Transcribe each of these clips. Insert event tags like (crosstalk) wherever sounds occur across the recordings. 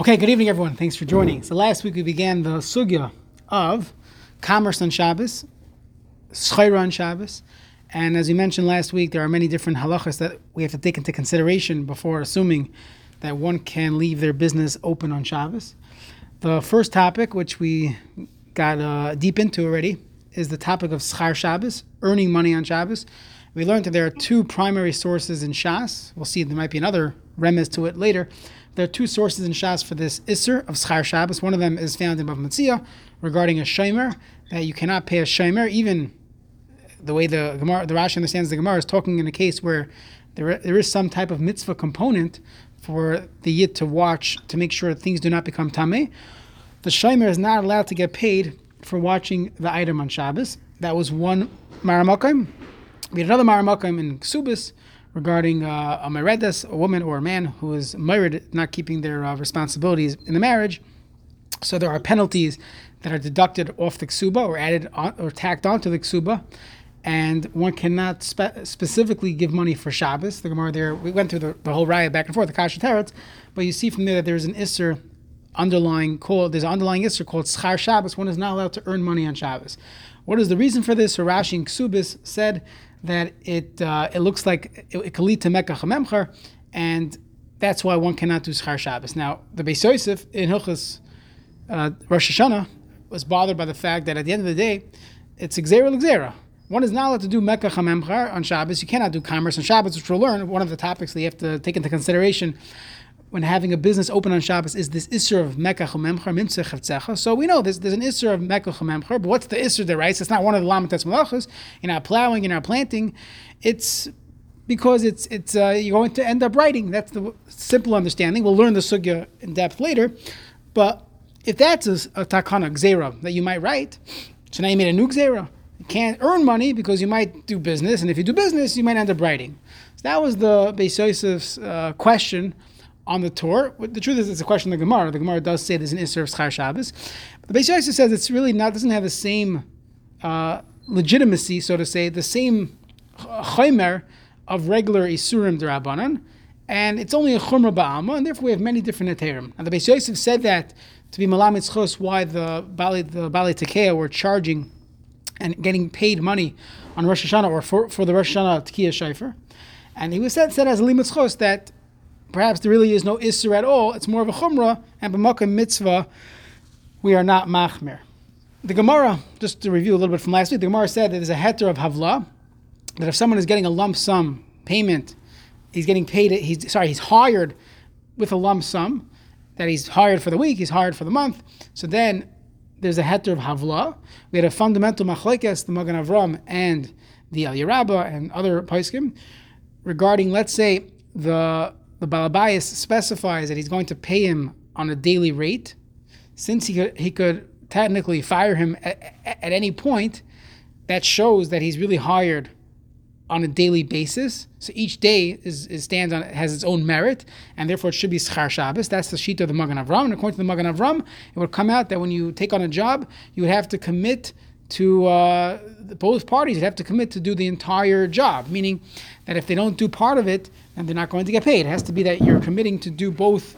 Okay, good evening, everyone. Thanks for joining. So last week we began the sugya of commerce on Shabbos, schayra on Shabbos, and as we mentioned last week, there are many different halachas that we have to take into consideration before assuming that one can leave their business open on Shabbos. The first topic, which we got uh, deep into already, is the topic of schar Shabbos, earning money on Shabbos. We learned that there are two primary sources in Shas. We'll see there might be another remez to it later. There are two sources in Shas for this Isser of Schar Shabbos. One of them is found in Bava Metzia regarding a Shomer, that you cannot pay a Shomer, even the way the Gemara, the Rashi understands the Gemara is talking in a case where there, there is some type of mitzvah component for the Yid to watch to make sure things do not become Tameh. The Shomer is not allowed to get paid for watching the item on Shabbos. That was one Maramakim. We had another Maramakim in Ksubis regarding uh, a Meredes, a woman or a man who is married, not keeping their uh, responsibilities in the marriage. So there are penalties that are deducted off the ksuba or added on, or tacked onto the ksuba, and one cannot spe- specifically give money for Shabbos. The Gemara there, we went through the, the whole riot back and forth, the Kasha Teretz, but you see from there that there's an Isser underlying called there's an underlying Isser called Schar Shabbos. One is not allowed to earn money on Shabbos. What is the reason for this? Rashi and Ksubis said that it uh, it looks like it, it can lead to Mecca Chamemcher, and that's why one cannot do Schar Shabbos. Now, the Beis Yosef in Hilchas uh, Rosh Hashanah was bothered by the fact that at the end of the day, it's Xera Xera. One is not allowed to do Mecca Chamemcher on Shabbos. You cannot do commerce on Shabbos, which we'll learn. One of the topics that you have to take into consideration when having a business open on Shabbos is this Isser of Mecca Chumemcher, Mimtzeh Chavtzecha. So we know there's, there's an Isser of Mecca Chumemcher, but what's the Isser right? So it's not one of the Lamates Malachas. You're not plowing, you're not planting. It's because it's it's uh, you're going to end up writing. That's the simple understanding. We'll learn the Sugya in depth later. But if that's a, a Takana Gzera that you might write, so now you made a new Gzera. You can't earn money because you might do business, and if you do business, you might end up writing. So that was the Beis Yosef's uh, question on the Torah. The truth is, it's a question of the Gemara. The Gemara does say there's an Isser of Schar Shabbos. But the Beis Yosef says it's really not, doesn't have the same uh, legitimacy, so to say, the same chaymer of regular Isurim Darabanan, and it's only a Chumra Ba'alma, and therefore we have many different Eterim. And the Beis Yosef said that to be Malamitz Chos, why the Bali, the Bali Tekeah were charging and getting paid money on Rosh Hashanah or for, for the Rosh Hashanah Tekiah Shaifer. And he was said, said as a Limitz Chos that perhaps there really is no Isser at all. It's more of a Chumrah, and B'makam Mitzvah, we are not Machmir. The Gemara, just to review a little bit from last week, the Gemara said that there's a heter of Havla, that if someone is getting a lump sum payment, he's getting paid, he's sorry, he's hired with a lump sum, that he's hired for the week, he's hired for the month. So then there's a heter of Havla. We had a fundamental machlekes, the Magen Avram and the El Yerabba and other paiskim, regarding, let's say, the the Balabayas specifies that he's going to pay him on a daily rate, since he could, he could technically fire him at, at any point, that shows that he's really hired on a daily basis. So each day is, is, stands on has its own merit, and therefore it should be schar Shabbos. That's the sheet of the Magen Avram. And according to the Magen Avram, it would come out that when you take on a job, you would have to commit to uh, both parties have to commit to do the entire job, meaning that if they don't do part of it, then they're not going to get paid. It has to be that you're committing to do both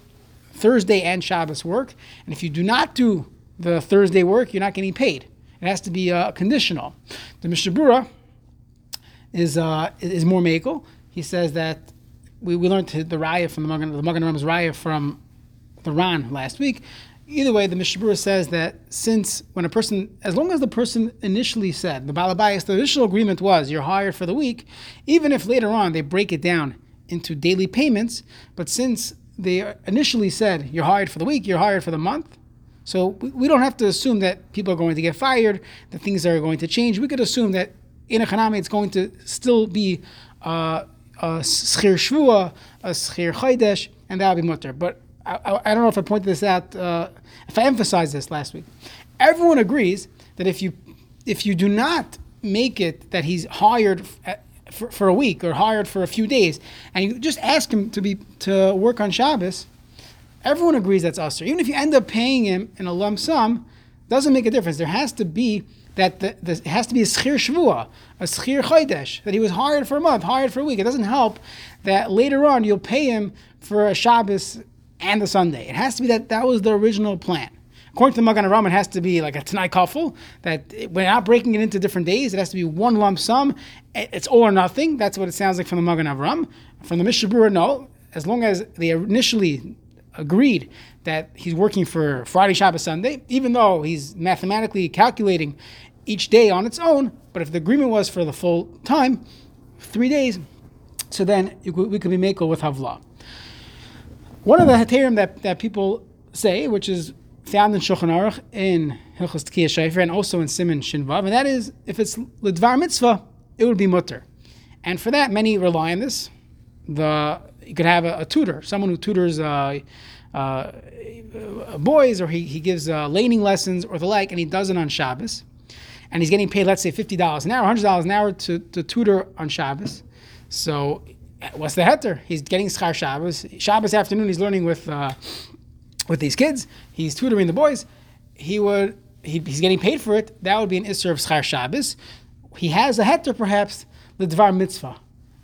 Thursday and Shabbos work, and if you do not do the Thursday work, you're not getting paid. It has to be uh, conditional. The Mishnah Berurah is uh, is more makel. He says that we, we learned the raya from the Magen the Ram's raya from the Ran last week Either way, the Mishnah Berurah says that since when a person, as long as the person initially said, the Balabayas, the initial agreement was you're hired for the week, even if later on they break it down into daily payments, but since they initially said you're hired for the week, you're hired for the month, so we, don't have to assume that people are going to get fired, that things are going to change. We could assume that in a economy it's going to still be uh, a schir shvua, a schir chaydesh, and that'll be mutter. But I, I, don't know if I pointed this out, uh, if I emphasized this last week. Everyone agrees that if you if you do not make it that he's hired for, for a week or hired for a few days, and you just ask him to be to work on Shabbos, everyone agrees that's usher. Even if you end up paying him in a lump sum, doesn't make a difference. There has to be that the, the, has to be a schir shvua, a schir chodesh, that he was hired for a month, hired for a week. It doesn't help that later on you'll pay him for a Shabbos and the Sunday. It has to be that that was the original plan. According to the Magan Avraham, it has to be like a Tanai Kafel, that we're not breaking it into different days. It has to be one lump sum. It's all or nothing. That's what it sounds like from the Magan Avraham. From the Mishnah Berurah, no. As long as they initially agreed that he's working for Friday, Shabbos, Sunday, even though he's mathematically calculating each day on its own, but if the agreement was for the full time, three days, so then we could be makel with Havlah. One of the heterim that, that people say, which is found in Shulchan Aruch in Hilchos Tkiyah Shaifer and also in Simon Shinvav, and that is if it's Lidvar Mitzvah, it would be mutter. And for that, many rely on this. The you could have a, a tutor, someone who tutors uh, uh, boys, or he, he gives uh, laning lessons or the like, and he does it on Shabbos. And he's getting paid, let's say, $50 an hour, $100 an hour to, to tutor on Shabbos. So what's the heter? He's getting schar Shabbos. Shabbos afternoon, he's learning with uh, with these kids. He's tutoring the boys. He would he, he's getting paid for it. That would be an isser of schar Shabbos. He has a heter, perhaps the dvar mitzvah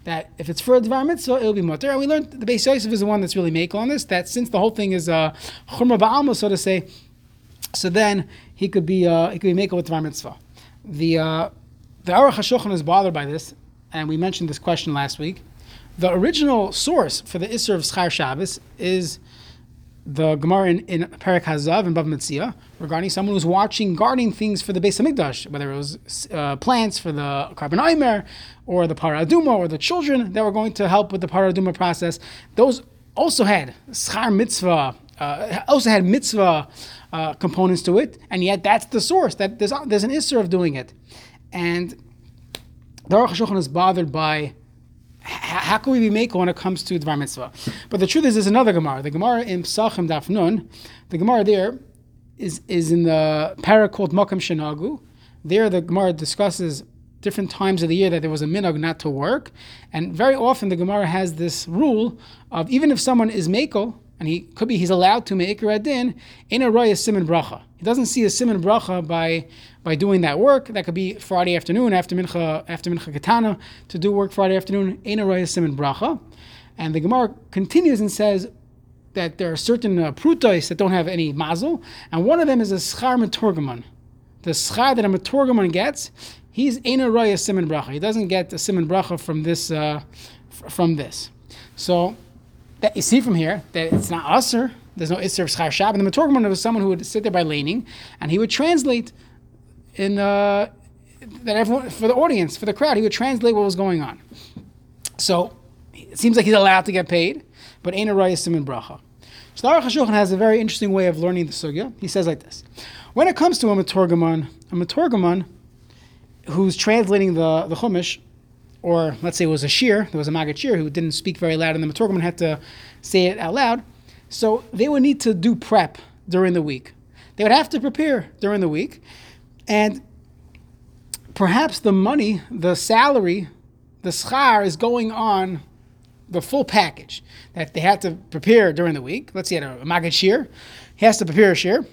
that if it's for a Dvar Mitzvah, it'll be Mutter. And we learned the Beis Yosef is the one that's really make on this, that since the whole thing is uh, Chumra Ba'alma, so to say, so then he could be uh, he could be make with Dvar Mitzvah. The uh, the Aruch HaShulchan is bothered by this, and we mentioned this question last week. The original source for the Isser of Schar Shabbos is the Gemara in, in Perak Hazav and Bav Metzia regarding someone who's watching guarding things for the Beis Hamikdash, whether it was uh, plants for the Carbon Aimer or the Paraduma or the children that were going to help with the Paraduma process. Those also had Schar Mitzvah, uh, also had Mitzvah uh, components to it, and yet that's the source. That there's, there's an Isser of doing it. And the Aruch is bothered by how can we be make when it comes to Dvar Mitzvah? But the truth is, there's another Gemara. The Gemara in Psachim Daf Nun, the Gemara there is, is in the para called Makam Shenagu. There, the Gemara discusses different times of the year that there was a minog not to work. And very often, the Gemara has this rule of even if someone is Mako, and he could be he's allowed to make adin in a raya simon bracha. He doesn't see a simon bracha by by doing that work. That could be Friday afternoon after mincha after mincha katana to do work Friday afternoon in a raya simon bracha. And the Gemara continues and says that there are certain uh, that don't have any mazel, and one of them is a schar metorgamon. The schar that a metorgamon gets, he's in a raya simon bracha. He doesn't get a simon bracha from this uh, f- from this. So that you see from here that it's not usher. There's no Isser of Schar Shab. And the Matorgman was someone who would sit there by laning, and he would translate in uh, that everyone for the audience, for the crowd, he would translate what was going on. So it seems like he's allowed to get paid, but ain't a rayas in bracha. So the has a very interesting way of learning the sugya. He says like this: When it comes to a matorgaman, a matorgaman who's translating the the chumash or let's say it was a shir, there was a Maggid shir who didn't speak very loud, and the Matorgaman had to say it out loud. So they would need to do prep during the week. They would have to prepare during the week, and perhaps the money, the salary, the schar is going on the full package that they had to prepare during the week. Let's say a Maggid shir, he has to prepare a shir.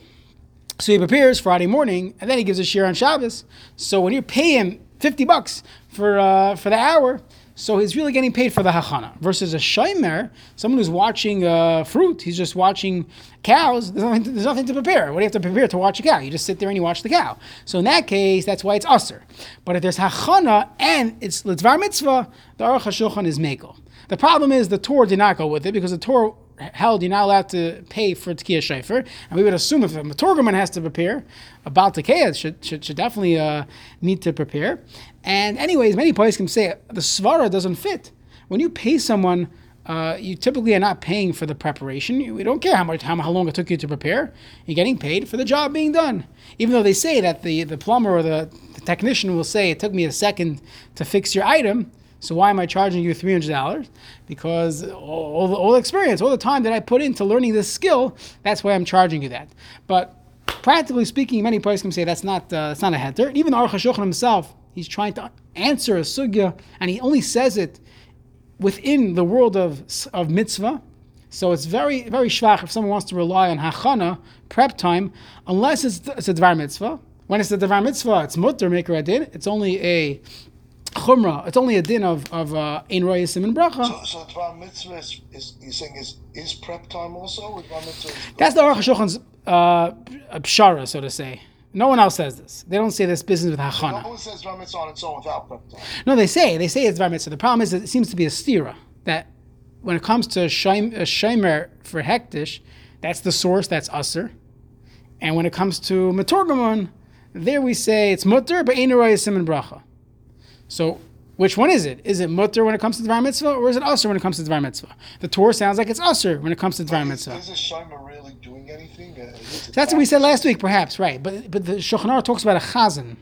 So he prepares Friday morning, and then he gives a shir on Shabbos. So when you pay him 50 bucks for uh, for the hour. So he's really getting paid for the hachana. Versus a shaymer, someone who's watching uh, fruit, he's just watching cows. There's nothing, to, there's nothing to prepare. What do you have to prepare to watch a cow? You just sit there and you watch the cow. So in that case, that's why it's usr. But if there's hachana and it's litzvar mitzvah, the aruch hashulchan is mekel. The problem is the Torah did not go with it because the Torah held you're not allowed to pay for Tekiah Shaifer. And we would assume if a Matorgaman has to prepare, about Tekiah should, should, should definitely uh, need to prepare. And anyways, many places can say the Svara doesn't fit. When you pay someone, uh, you typically are not paying for the preparation. We don't care how much how, how long it took you to prepare. You're getting paid for the job being done. Even though they say that the, the plumber or the, the technician will say it took me a second to fix your item, so why am I charging you three hundred dollars? Because all, the, all the experience, all the time that I put into learning this skill, that's why I'm charging you that. But practically speaking, many places can say that's not uh, that's not a heter. Even the Aruch HaShulchan himself, he's trying to answer a sugya, and he only says it within the world of of mitzvah. So it's very very shvach if someone wants to rely on hachana prep time, unless it's, it's a dvar mitzvah. When it's a dvar mitzvah, it's mutter maker adin. It's only a chumrah. It's only a din of of uh, ein royasim and bracha. So, so Dvar Mitzvah is, is you're saying is is prep time also with Dvar Mitzvah? That's the Aruch HaShulchan's uh, pshara, so to say. No one else says this. They don't say this business with No one says Dvar Mitzvah on its own without prep time. No, they say they say it's var mitzvah. The problem is that it seems to be a stira that when it comes to shaim- for hektish, that's the source. That's usser. And when it comes to matorgamon, there we say it's mutter, but ain't and bracha. So which one is it? Is it mutter when it comes to dvar mitzvah, or is it usser when it comes to dvar mitzvah? The Torah sounds like it's usser when it comes to dvar Is, mitzvah. is a Shimer really doing anything? Uh, is it That's what we said last week, perhaps, right? But but the Shulchan talks about a chazan.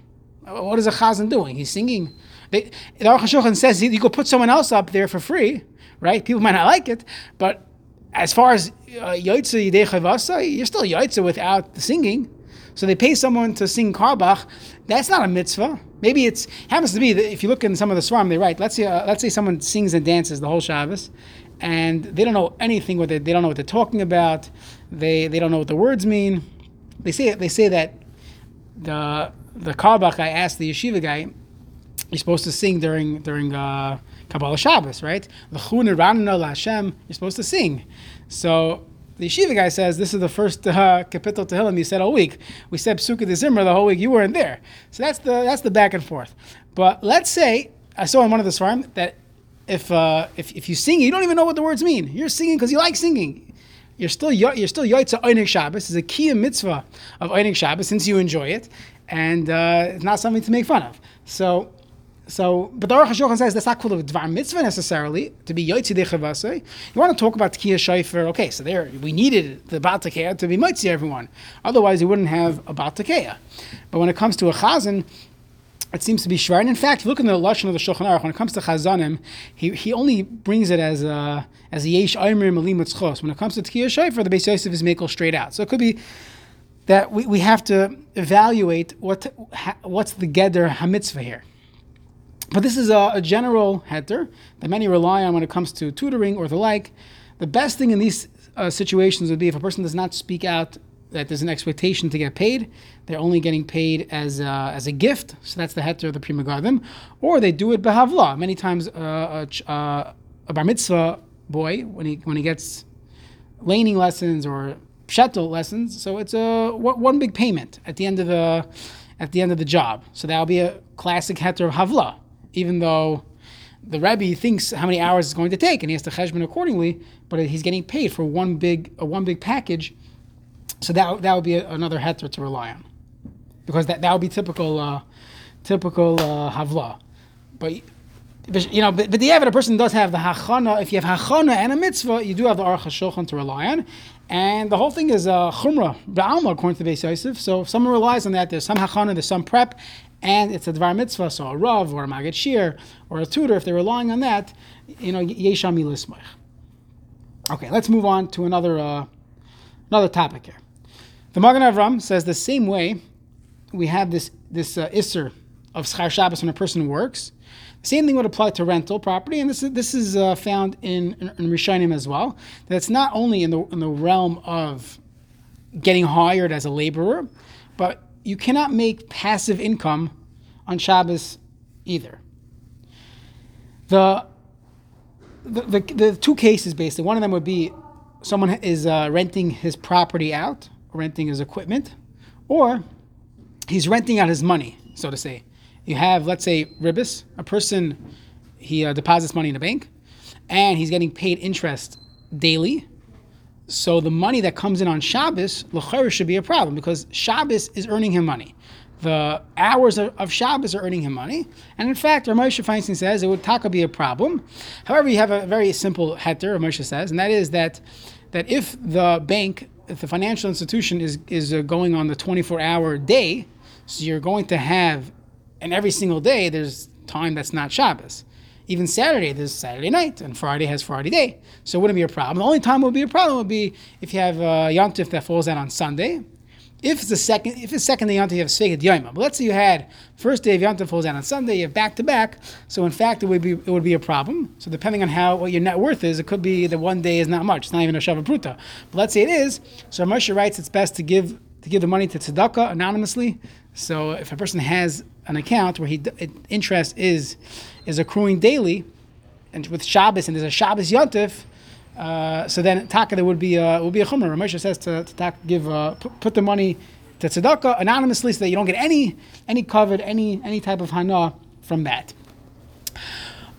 Uh, What is a chazan doing? He's singing. They, the Aruch HaShulchan says you could put someone else up there for free, right? People might not like it, but as far as uh, Yidei Chavasa, you're still Yotze without the singing. So they pay someone to sing Carlebach. That's not a mitzvah. Maybe it's happens to be that if you look in some of the Svarim, they write. Let's say uh, let's say someone sings and dances the whole Shabbos, and they don't know anything what they, they don't know what they're talking about. They they don't know what the words mean. They say they say that the the Carlebach I asked the yeshiva guy, you're supposed to sing during during uh, Kabbalah Shabbos, right? L'chun Hashem. You're supposed to sing. So the yeshiva guy says this is the first uh, kapitel Tehillim you said all week. We said Psukkah de Zimmer the whole week. You weren't there. So that's the that's the back and forth. But let's say I saw in one of the svarim that if uh, if if you sing, you don't even know what the words mean. You're singing because you like singing. You're still you're still yoitza einig Shabbos. It's a key mitzvah of einig Shabbos since you enjoy it, and uh, it's not something to make fun of. So. So, but the Aruch HaShulchan says that's not called a dvar mitzvah necessarily to be yoitzi dechavase. You want to talk about tekiah shayfer? Okay, so there we needed the bat tekiah to be mitzi everyone. Otherwise, you wouldn't have a bat tekiah. But when it comes to a chazan, it seems to be shvar. And in fact, look in the lashon of the Shulchan Aruch, when it comes to chazanim, he, he only brings it as a as a yesh aimer malim. When it comes to tekiah shayfer, the Beis Yosef is makel straight out. So it could be that we, we have to evaluate what ha, what's the geder hamitzvah here. But this is a, a general heter that many rely on when it comes to tutoring or the like. The best thing in these uh, situations would be if a person does not speak out that there's an expectation to get paid. They're only getting paid as a, as a gift, so that's the heter of the prima gardim, or they do it behavla. Many times, uh, a, uh, a bar mitzvah boy when he when he gets laning lessons or shuttle lessons, so it's a one one big payment at the end of the at the end of the job. So that'll be a classic heter of havla even though the Rebbe thinks how many hours it's going to take, and he has to cheshbon accordingly. But he's getting paid for one big a one big package, so that that would be a, another heter to rely on, because that that would be typical uh, typical uh, havla. But you know, but, but the a person does have the hachana. If you have hachana and a mitzvah, you do have the aruch hashulchan to rely on, and the whole thing is uh, chumrah ba'alma according to the Beis Yosef. So if someone relies on that, there's some hachana, there's some prep, and it's a dvar mitzvah, so a rav or a Maggid shir or a tutor, if they're relying on that, you know, yesham ilismach. Okay, let's move on to another uh, another topic here. The Magen Avram says the same way we have this this uh, of schar Shabbos when a person works. The same thing would apply to rental property, and this is this is uh, found in, in, in Rishonim as well. That it's not only in the in the realm of getting hired as a laborer, but you cannot make passive income on Shabbos either. The the, the, the two cases basically, one of them would be someone is uh, renting his property out, renting his equipment, or he's renting out his money, so to say. You have, let's say, Ribis, a person, he uh, deposits money in a bank, and he's getting paid interest daily. So the money that comes in on Shabbos, l'chayr should be a problem because Shabbos is earning him money. The hours of, Shabbos are earning him money, and in fact, Rav Moshe Feinstein says it would taka be a problem. However, you have a very simple heter, Rav Moshe says, and that is that that if the bank, if the financial institution is is uh, going on the 24-hour day, so you're going to have, and every single day there's time that's not Shabbos. Even Saturday, there's Saturday night, and Friday has Friday day. So it wouldn't be a problem. The only time it would be a problem would be if you have uh, Yontif that falls out on Sunday. If it's the second, if it's second day Yontif, you have Sveged Yoma. But let's say you had first day of Yontif falls out on Sunday, you have back to back. So in fact, it would be it would be a problem. So depending on how what your net worth is, it could be that one day is not much. It's not even a Shavah Pruta. But let's say it is. So Moshe writes it's best to give to give the money to tzedakah anonymously. So if a person has an account where he interest is is accruing daily, and with Shabbos and there's a Shabbos Yontif, uh, so then taka there would be a would be a chumrah. Ramesha says to, to give uh, put, put the money to tzedakah anonymously so that you don't get any any covered any any type of hana from that.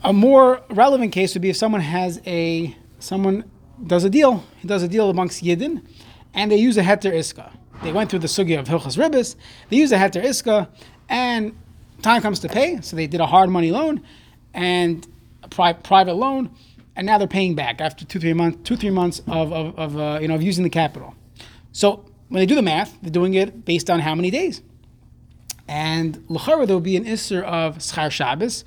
A more relevant case would be if someone has a someone does a deal. He does a deal amongst Yidden, and they use a heter iska. They went through the sugya of hilchas ribis. They use a heter iska, and time comes to pay. So they did a hard money loan and a pri- private loan, and now they're paying back after two three months two three months of of, of uh, you know of using the capital. So when they do the math, they're doing it based on how many days. And l'chara there will be an isser of schar Shabbos,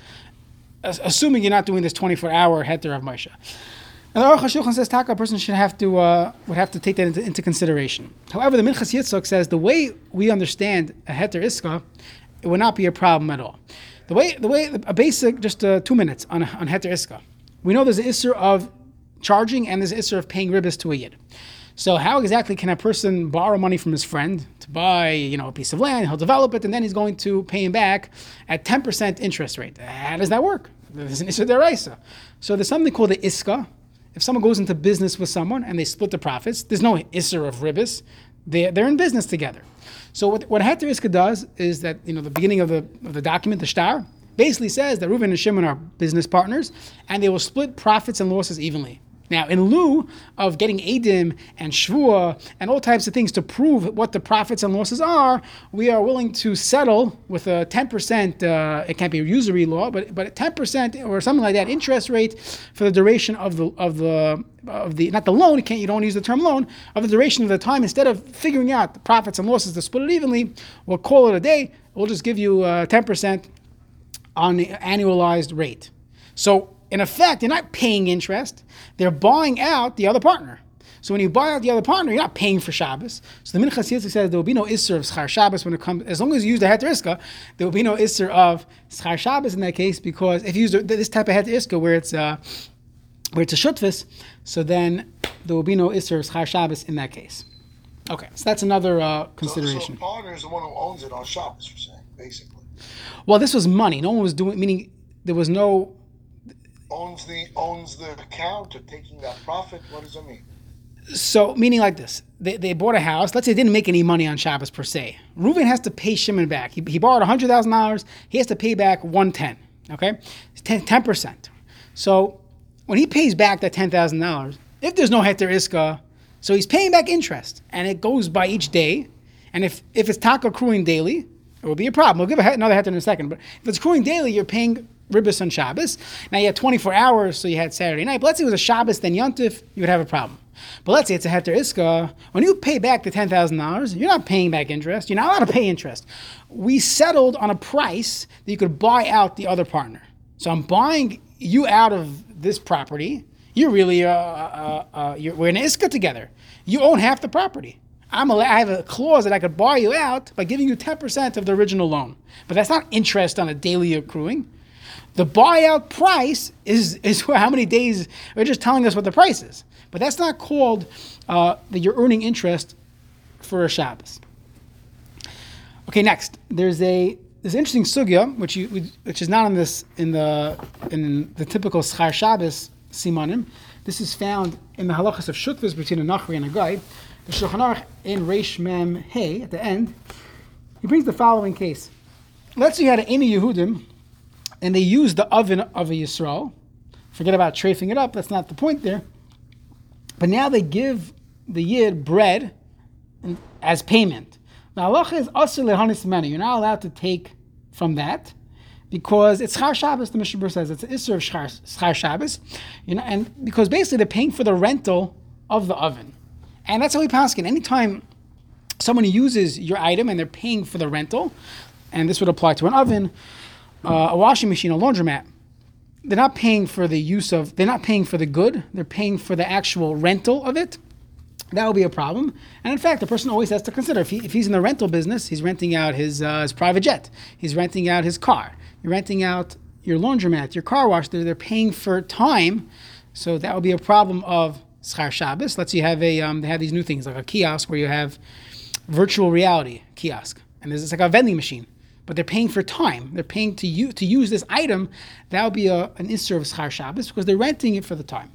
assuming you're not doing this 24 hour heter of Moshe. And the Aruch HaShulchan says taka a person should have to uh, would have to take that into, into, consideration. However, the Minchas Yitzchak says the way we understand a heter iska, it would not be a problem at all. The way the way a basic just uh, two minutes on on heter iska. We know there's an isser of charging and there's an isser of paying ribbis to a yid. So how exactly can a person borrow money from his friend to buy, you know, a piece of land? He'll develop it, and then he's going to pay him back at 10% interest rate. How does that work? There's an issa deraisa. So there's something called the iska. If someone goes into business with someone and they split the profits, there's no isser of ribis. They're, they're in business together. So what, what Heter Iska does is that, you know, the beginning of the, of the document, the star, basically says that Reuven and Shimon are business partners and they will split profits and losses evenly. Now, in lieu of getting Adim and Shvua and all types of things to prove what the profits and losses are, we are willing to settle with a 10%, uh, it can't be usury law, but, but a 10% or something like that interest rate for the duration of the, of the, of the not the loan, you, can't, you don't use the term loan, of the duration of the time. Instead of figuring out the profits and losses to split it evenly, we'll call it a day. We'll just give you uh, 10% on the annualized rate. So in effect, they're not paying interest. They're buying out the other partner. So when you buy out the other partner, you're not paying for Shabbos. So the Minchas Yitzchak says there will be no Isser of Schar Shabbos when it comes, as long as you use the Heter Iska, there will be no Isser of Schar Shabbos in that case because if you use this type of Heter Iska where it's, uh, where it's a Shutfis, so then there will be no Isser of Schar Shabbos in that case. Okay, so that's another uh, consideration. So, so partner is the one who owns it on Shabbos, you're saying, basically. Well, this was money. No one was doing, meaning there was no owns the owns the account or taking that profit? What does that mean? So, meaning like this, they, they bought a house. Let's say they didn't make any money on Shabbos per se. Reuven has to pay Shimon back. He, he borrowed hundred thousand dollars. He has to pay back one ten. Okay, 10 percent. So, when he pays back that ten thousand dollars, if there's no heter iska, so he's paying back interest, and it goes by each day. And if if it's taka accruing daily, it will be a problem. We'll give another heter in a second. But if it's accruing daily, you're paying Ribbis on Shabbos. Now you had 24 hours, so you had Saturday night. But let's say it was a Shabbos, then Yontif, you would have a problem. But let's say it's a Heter Iska. When you pay back the $10,000, you're not paying back interest. You're not allowed to pay interest. We settled on a price that you could buy out the other partner. So I'm buying you out of this property. You're really, uh, uh, uh, you're, we're in Iska together. You own half the property. I'm a, I have a clause that I could buy you out by giving you 10% of the original loan. But that's not interest on a daily accruing. The buyout price is, is (laughs) how many days, they're just telling us what the price is. But that's not called uh, that you're earning interest for a Shabbos. Okay, next. There's a this interesting sugya, which you which is not in this in the in the typical schar Shabbos simanim. This is found in the halachas of shutvis between a nachri and a guy. The Shulchan Aruch in Reish Mem Hey at the end, he brings the following case. Let's say you had an Amy Yehudim and they use the oven of a Yisrael. Forget about trafing it up, that's not the point there. But now they give the Yid bread as payment. The halacha is asr lehanis menu. You're not allowed to take from that because it's Char Shabbos, the Mishnah says. It's an Isser of Char Shabbos. You know, and because basically they're paying for the rental of the oven. And that's how we pass it. Anytime someone uses your item and they're paying for the rental, and this would apply to an oven, uh, a washing machine, a laundromat, they're not paying for the use of, they're not paying for the good, they're paying for the actual rental of it. That will be a problem. And in fact, the person always has to consider if, he, if he's in the rental business, he's renting out his, uh, his private jet, he's renting out his car, you're renting out your laundromat, your car wash, they're, they're paying for time. So that will be a problem of Schar Shabbos. Let's say you have a, um, they have these new things like a kiosk where you have virtual reality kiosk. And there's it's like a vending machine but they're paying for time. They're paying to to use this item. That would be a, an Isser of Schar Shabbos because they're renting it for the time.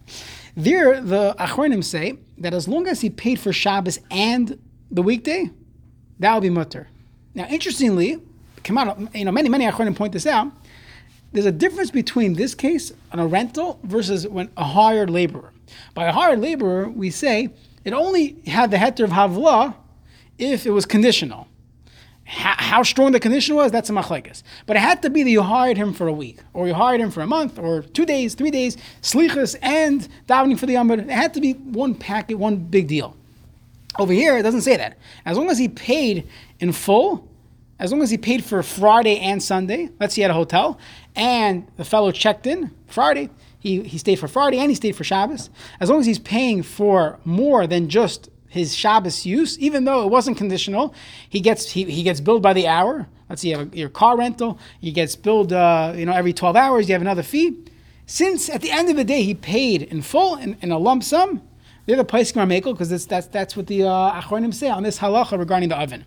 There, the Achronim say that as long as he paid for Shabbos and the weekday, that will be mutter. Now, interestingly, come out, you know, many, many Achronim point this out. There's a difference between this case on a rental versus when a hired laborer. By a hired laborer, we say it only had the heter of Havla if it was conditional. How, how strong the condition was, that's a machlekes. But it had to be that you hired him for a week, or you hired him for a month, or two days, three days, slichas, and davening for the Yom. It had to be one packet, one big deal. Over here, it doesn't say that. As long as he paid in full, as long as he paid for Friday and Sunday, let's say at a hotel, and the fellow checked in Friday, he, he stayed for Friday and he stayed for Shabbos. As long as he's paying for more than just his Shabbos use, even though it wasn't conditional, he gets he, he gets billed by the hour. Let's see, you have a, your car rental, he gets billed uh, you know every 12 hours, you have another fee. Since at the end of the day he paid in full in, in a lump sum, they're the place Makel because that's, that's that's what the uh, Achronim say on this halacha regarding the oven.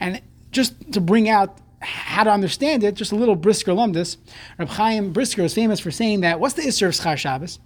And just to bring out how to understand it, just a little Brisker lumdus. Reb Chaim Brisker is famous for saying that what's the Isser of Schar Shabbos?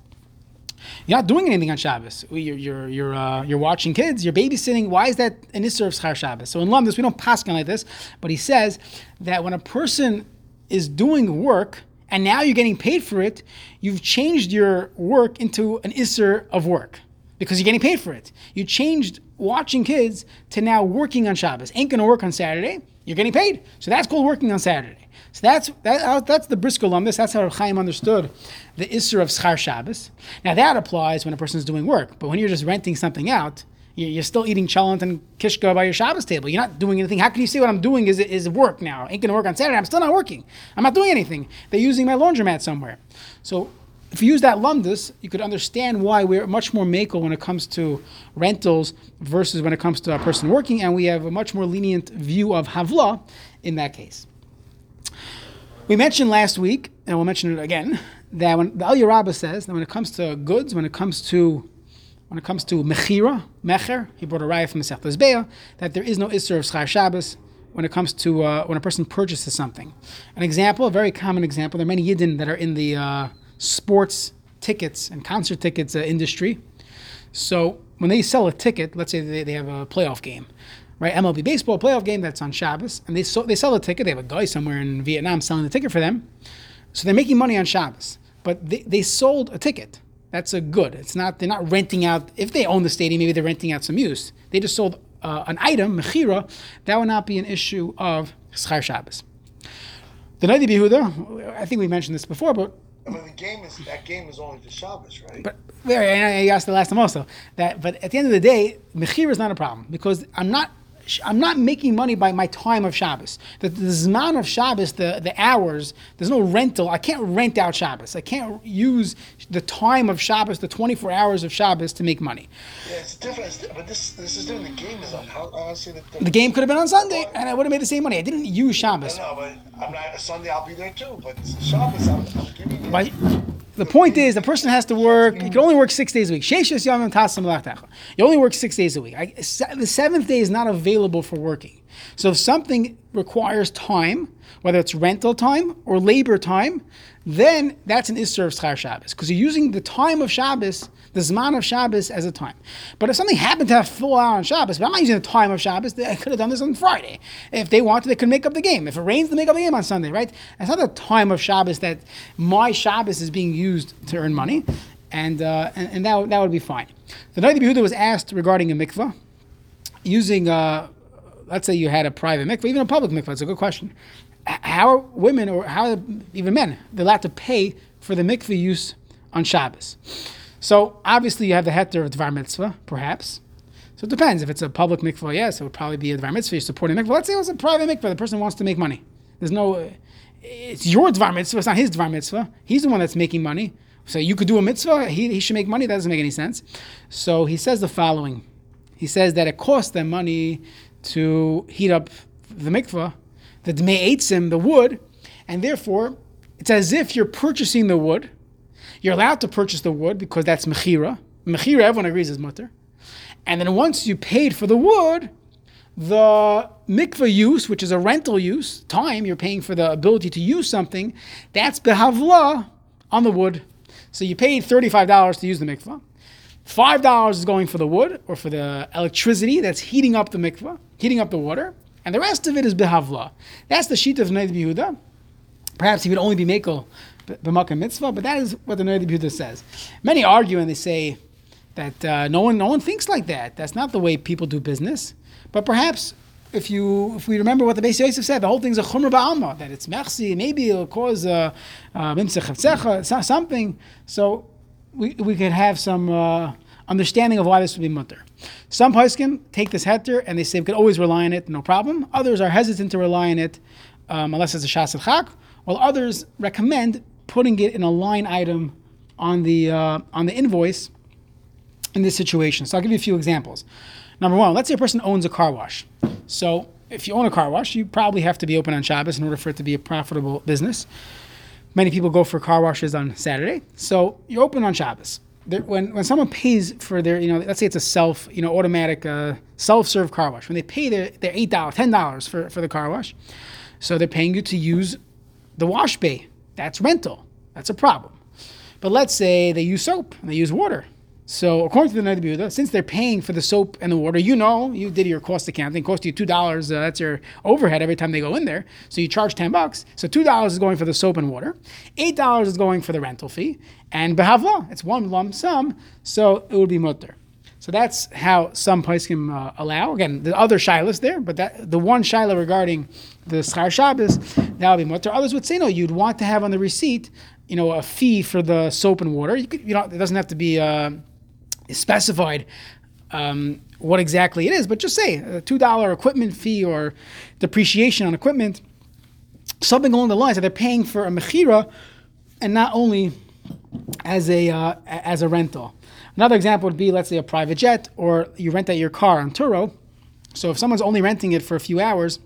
You're not doing anything on Shabbos. You're you're you're, uh, you're watching kids. You're babysitting. Why is that an Isser of Schar Shabbos? So in Lumdus, we don't pass on like this, but he says that when a person is doing work and now you're getting paid for it, you've changed your work into an Isser of work because you're getting paid for it. You changed watching kids to now working on Shabbos. Ain't gonna work on Saturday. You're getting paid, so that's called working on Saturday. So that's that, uh, that's the Brisker on this. That's how Chaim understood the Isser of Schar Shabbos. Now that applies when a person is doing work, but when you're just renting something out, you're still eating chalent and kishka by your Shabbos table. You're not doing anything. How can you say what I'm doing is, is work now? Ain't gonna work on Saturday. I'm still not working. I'm not doing anything. They're using my laundromat somewhere. So if you use that lumdus, you could understand why we're much more makel when it comes to rentals versus when it comes to a person working, and we have a much more lenient view of havla in that case. We mentioned last week, and we'll mention it again, that when the Al Rabbah says that when it comes to goods, when it comes to when it comes to mechira, mecher, he brought a raya from Masech Lezbeah, that there is no Isser of Schar Shabbos when it comes to uh, when a person purchases something. An example, a very common example, there are many Yidden that are in the uh, sports tickets and concert tickets uh, industry. So when they sell a ticket, let's say they, they have a playoff game, right? MLB baseball playoff game that's on Shabbos, and they so, they sell a ticket. They have a guy somewhere in Vietnam selling the ticket for them, so they're making money on Shabbos. But they, they sold a ticket that's a good. It's not they're not renting out. If they own the stadium, maybe they're renting out some use. They just sold uh, an item, mechira. That would not be an issue of schar Shabbos. The Noda B'Yehuda, I think we mentioned this before, but I mean, the game is that game is only for Shabbos, right? But I asked the last time also that. But at the end of the day, mechira is not a problem because I'm not I'm not making money by my time of Shabbos. The, the Zman of Shabbos, the, the hours, there's no rental. I can't rent out Shabbos. I can't use the time of Shabbos, the 24 hours of Shabbos to make money. Yeah, it's different. It's, but this this is different. The game is on. How, I see the, the game could have been on Sunday, and I would have made the same money. I didn't use Shabbos. No, but I'm not. Sunday I'll be there too. But Shabbos, I'm, I'm giving you. By, the point is, the person has to work. You can only work six days a week. You only work six days a week. I, the seventh day is not available for working. So if something requires time, whether it's rental time or labor time, then that's an Isser of Schar Shabbos because you're using the time of Shabbos the Zman of Shabbos as a time. But if something happened to have full hour on Shabbos, but I'm not using the time of Shabbos, I could have done this on Friday. If they wanted, they could make up the game. If it rains, they make up the game on Sunday, right? It's not the time of Shabbos that my Shabbos is being used to earn money, and uh, and, and, that, that would be fine. The Noda B'Yehuda was asked regarding a mikvah, using, uh, let's say you had a private mikvah, even a public mikvah, it's a good question. How are women, or how even men, they're allowed to pay for the mikvah use on Shabbos? So obviously you have the heter of Dvar Mitzvah, perhaps. So it depends. If it's a public mikvah, yes, it would probably be a Dvar Mitzvah. You're supporting mikvah. Let's say it was a private mikvah. The person wants to make money. There's no, eh, it's your Dvar Mitzvah. It's not his Dvar Mitzvah. He's the one that's making money. So you could do a mitzvah. He, he should make money. That doesn't make any sense. So he says the following. He says that it costs them money to heat up the mikvah, the dmei eitzim, the wood, and therefore it's as if you're purchasing the wood you're allowed to purchase the wood because that's mechira. Mechira, everyone agrees is mutter. And then once you paid for the wood, The mikvah use, which is a rental use, time you're paying for the ability to use something, that's behavla on the wood. So you paid $35 to use the mikvah. $5 is going for the wood or for the electricity that's heating up the mikvah, heating up the water, and the rest of it is behavla. That's the sheet of Yehuda. Perhaps he would only be makel b'makom mitzvah, but that is what the Yehuda says. Many argue and they say that uh, no one no one thinks like that. That's not the way people do business. But perhaps if you if we remember what the Beis Yosef said, the whole thing's a chumra ba'alma, that it's merci, maybe it'll cause a uh, something. So we, we could have some uh, understanding of why this would be mutter. Some poskim take this heter and they say we could always rely on it, no problem. Others are hesitant to rely on it um, unless it's a shas chak, while others recommend putting it in a line item on the uh, on the invoice in this situation. So I'll give you a few examples. Number one, let's say a person owns a car wash. So if you own a car wash, you probably have to be open on Shabbos in order for it to be a profitable business. Many people go for car washes on Saturday, so you're open on Shabbos. When when someone pays for their, you know, let's say it's a self, you know, automatic uh, self-serve car wash, when they pay their, their eight dollars, ten dollars for for the car wash, so they're paying you to use the wash bay. That's rental. That's a problem. But let's say they use soap and they use water. So according to the Noda B'Yehuda, since they're paying for the soap and the water, you know, you did your cost accounting, cost you two dollars. Uh, that's your overhead every time they go in there. So you charge ten bucks. So two dollars is going for the soap and water, eight dollars is going for the rental fee, and behavla, it's one lump sum. So it would be mutter. So that's how some poskim uh, allow. Again, the other shilas there, but that the one shilah regarding the schar Shabbos, that would be mutter. Others would say no, you'd want to have on the receipt, you know, a fee for the soap and water. You, could, you know, it doesn't have to be. Uh, specified um, what exactly it is, but just say a two dollar equipment fee or depreciation on equipment, something along the lines that they're paying for a mechira, and not only as a uh, as a rental. Another example would be, let's say, a private jet, or you rent out your car on Turo. So if someone's only renting it for a few hours,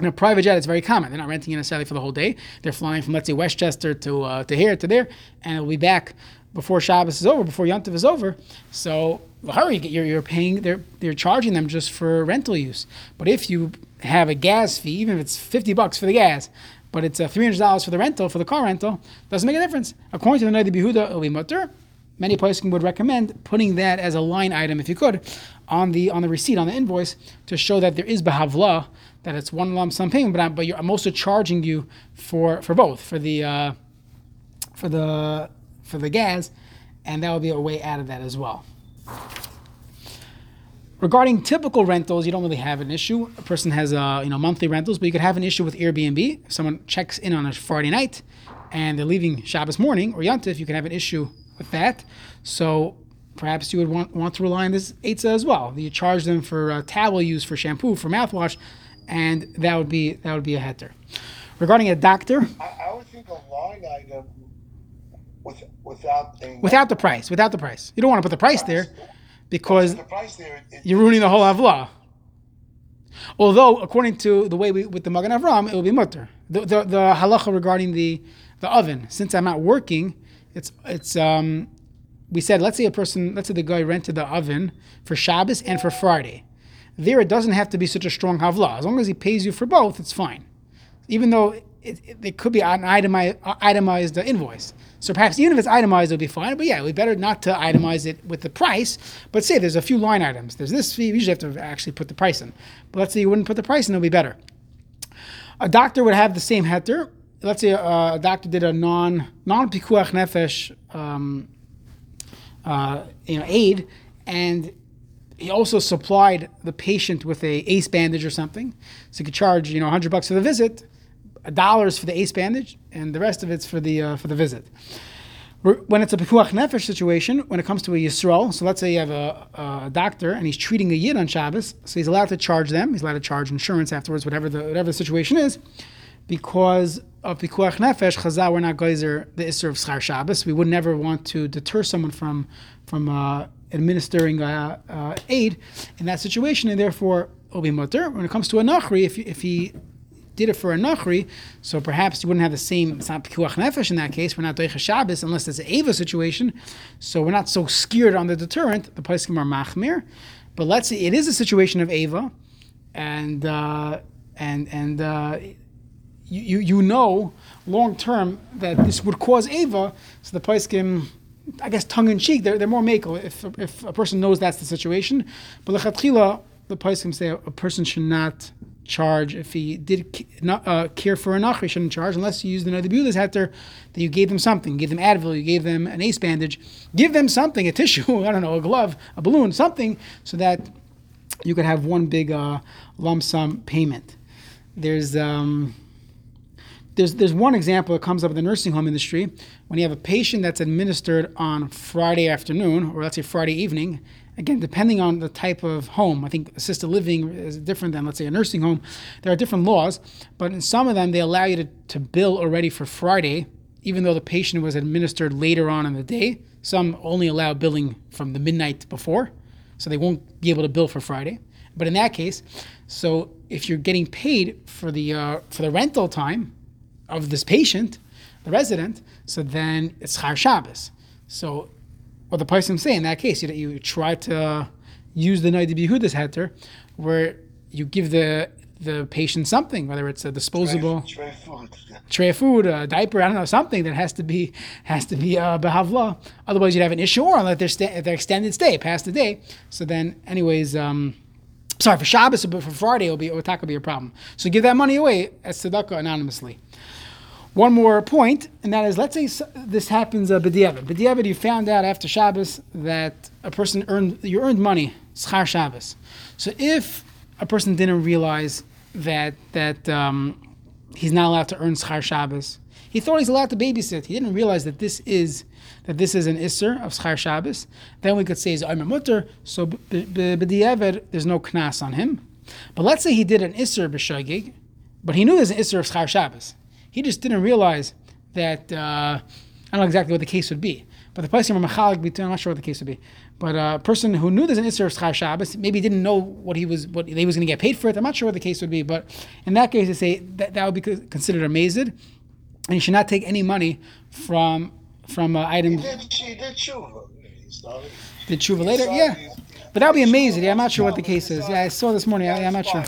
in a private jet, it's very common. They're not renting it necessarily for the whole day. They're flying from, let's say, Westchester to uh, to here to there, and it'll be back before Shabbos is over, before Yontiv is over. So hurry, you're, you're paying, they're, they're charging them just for rental use. But if you have a gas fee, even if it's 50 bucks for the gas, but it's uh, $300 for the rental, for the car rental, doesn't make a difference. According to the Noda B'Yehuda, it'll be mutter. Many places would recommend putting that as a line item, if you could, on the on the receipt, on the invoice, to show that there is behavla, that it's one lump sum payment, but I'm, but I'm also charging you for for both, for the uh, for the for the gas, and that would be a way out of that as well. Regarding typical rentals, you don't really have an issue. A person has uh, you know monthly rentals, but you could have an issue with Airbnb. If someone checks in on a Friday night and they're leaving Shabbos morning or Yantif, you can have an issue with that. So perhaps you would want, want to rely on this Eitzah as well. You charge them for uh, towel use, for shampoo, for mouthwash, and that would be that would be a heter. Regarding a doctor, I, I would think a line item with, without a without the price, without the price. You don't want to put the price there because the price there, it, you're ruining the whole avla. Although, according to the way we with the Magen Avram, it will be mutter. The, the, the halacha regarding the the oven, since I'm not working, it's it's um, we said let's say a person, let's say the guy rented the oven for Shabbos and for Friday. There, it doesn't have to be such a strong havla. As long as he pays you for both, it's fine. Even though it, it, it could be an itemized, itemized invoice. So perhaps even if it's itemized, it'll be fine. But yeah, we better not to itemize it with the price. But say there's a few line items. There's this fee. You usually have to actually put the price in. But let's say you wouldn't put the price in, it'll be better. A doctor would have the same heter. Let's say a, a doctor did a non non pikuach nefesh um, uh, you know aid, and he also supplied the patient with a ace bandage or something. So he could charge you know 100 bucks for the visit dollars for the ace bandage, and the rest of it's for the uh, for the visit. When it's a pikuach nefesh situation, when it comes to a yisrael, so let's say you have a, a, doctor and he's treating a yid on Shabbos, so he's allowed to charge them. He's allowed to charge insurance afterwards, whatever the whatever the situation is, because of pikuach nefesh. Chazal, we're not geyser the isser of schar Shabbos. We would never want to deter someone from from uh, administering uh, uh, aid in that situation, and therefore it'll be mutter. When it comes to a nachri, if if he did it for a nachri, so perhaps you wouldn't have the same. It's not pikuach nefesh in that case. We're not doicha Shabbos unless it's an ava situation. So we're not so scared on the deterrent. The poskim are machmir. But let's say it is a situation of ava, and uh, and and uh, you you- know long term that this would cause Ava, so the Paiskim, I guess tongue in cheek, they're, they're more mako if if a person knows that's the situation. But lechatchila, the Paiskim say a person should not charge if he did not uh, care for a nach, he shouldn't charge unless you used another Bulas heter that you gave them something, you gave them Advil, you gave them an ace bandage, give them something, a tissue, (laughs) I don't know, a glove, a balloon, something, so that you could have one big uh, lump sum payment. There's um, there's there's one example that comes up in the nursing home industry when you have a patient that's administered on Friday afternoon or let's say Friday evening. Again, depending on the type of home, I think assisted living is different than let's say a nursing home. There are different laws, but in some of them they allow you to, to bill already for Friday, even though the patient was administered later on in the day. Some only allow billing from the midnight before, so they won't be able to bill for Friday. But in that case, so if you're getting paid for the uh, for the rental time of this patient, the resident, so then it's schar Shabbos. So what the person say in that case, you, you try to use the Noda B'Yehuda's heter, where you give the the patient something, whether it's a disposable Tray food. tray of food, a diaper, I don't know, something that has to be has to be uh, behavla. Otherwise, you'd have an issue or let their sta- their extended stay past the day. So then, anyways, um, sorry for Shabbos, but for Friday, it'll be it'll be a problem. So give that money away as tzedakah anonymously. One more point, and that is, let's say this happens uh, b'diavad. B'diavad, you found out after Shabbos that a person earned you earned money schar Shabbos. So if a person didn't realize that that um, he's not allowed to earn schar Shabbos, he thought he's allowed to babysit. He didn't realize that this is that this is an isser of schar Shabbos. Then we could say he's omer mutter. So b'diavad, there's no knas on him. But let's say he did an isser b'shagig, but he knew there's an isser of schar Shabbos. He just didn't realize that. Uh, I don't know exactly what the case would be, but the place are machalik between. I'm not sure what the case would be. But a person who knew there's an isser of schar Shabbos maybe didn't know what he was what he was going to get paid for it. I'm not sure what the case would be, but in that case, they say that that would be considered a mazid, and you should not take any money from from uh, He items. did, she did tshuva. He. Did tshuva later? Yeah, but that would be amazing. Yeah, I'm not sure what the case is. Yeah, I saw this morning. I, I'm not sure.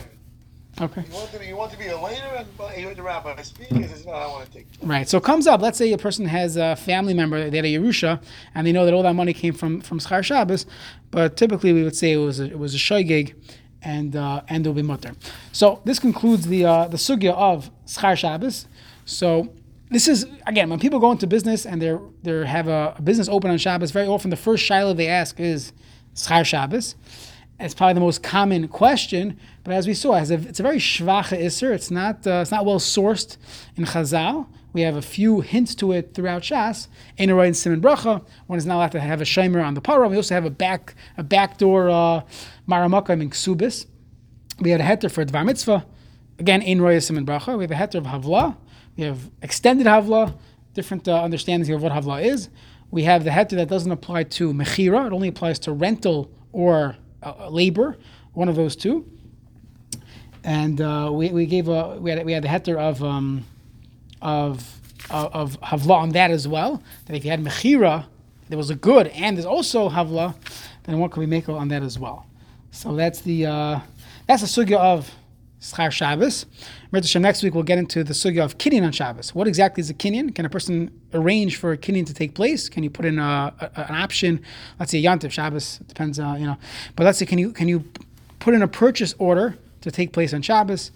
Okay. You want to be, you want to be a later, and but he heard the rabbi speak. He says, "No, I want to take." Right. So it comes up. Let's say a person has a family member, they had a Yerusha, and they know that all that money came from from Schar Shabbos, but typically we would say it was a, it was a shoygig, and uh, and it'll be mutter. So this concludes the uh, the sugya of Schar Shabbos. So this is again when people go into business and they're they have a, a business open on Shabbos. Very often the first shiloh they ask is Schar Shabbos. It's probably the most common question, but as we saw, it's a, it's a very shvacha isser. It's not uh, it's not well sourced in Chazal. We have a few hints to it throughout Shas. Ein in Simon Bracha. One is not allowed to have a shimer on the para. We also have a back a backdoor uh, in Ksubis. We have a heter for Dvar Mitzvah. Again, Ein in Simon Bracha. We have a heter of Havla. We have extended Havla. Different uh, understandings of what Havla is. We have the heter that doesn't apply to Mechira. It only applies to rental or uh, labor, one of those two. And uh, we, we gave a we had we had the heter of um, of of of havla on that as well. That if you had mechira, there was a good, and there's also havla, then what can we make on that as well? So that's the uh, that's the sugya of schar Shabbos. Next week we'll get into the sugya of kinyan on Shabbos. What exactly is a kinyan? Can a person arrange for a kinyan to take place? Can you put in a, a- an option? Let's say Yantiv Shabbos depends, uh, you know. But let's say can you can you put in a purchase order to take place on Shabbos?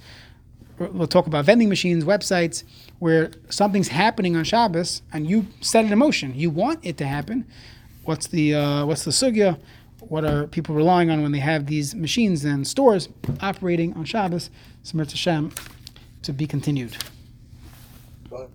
We'll talk about vending machines, websites, where something's happening on Shabbos and you set it in motion. You want it to happen. What's the uh, what's the sugya? What are people relying on when they have these machines and stores operating on Shabbos? Samir Hashem to be continued.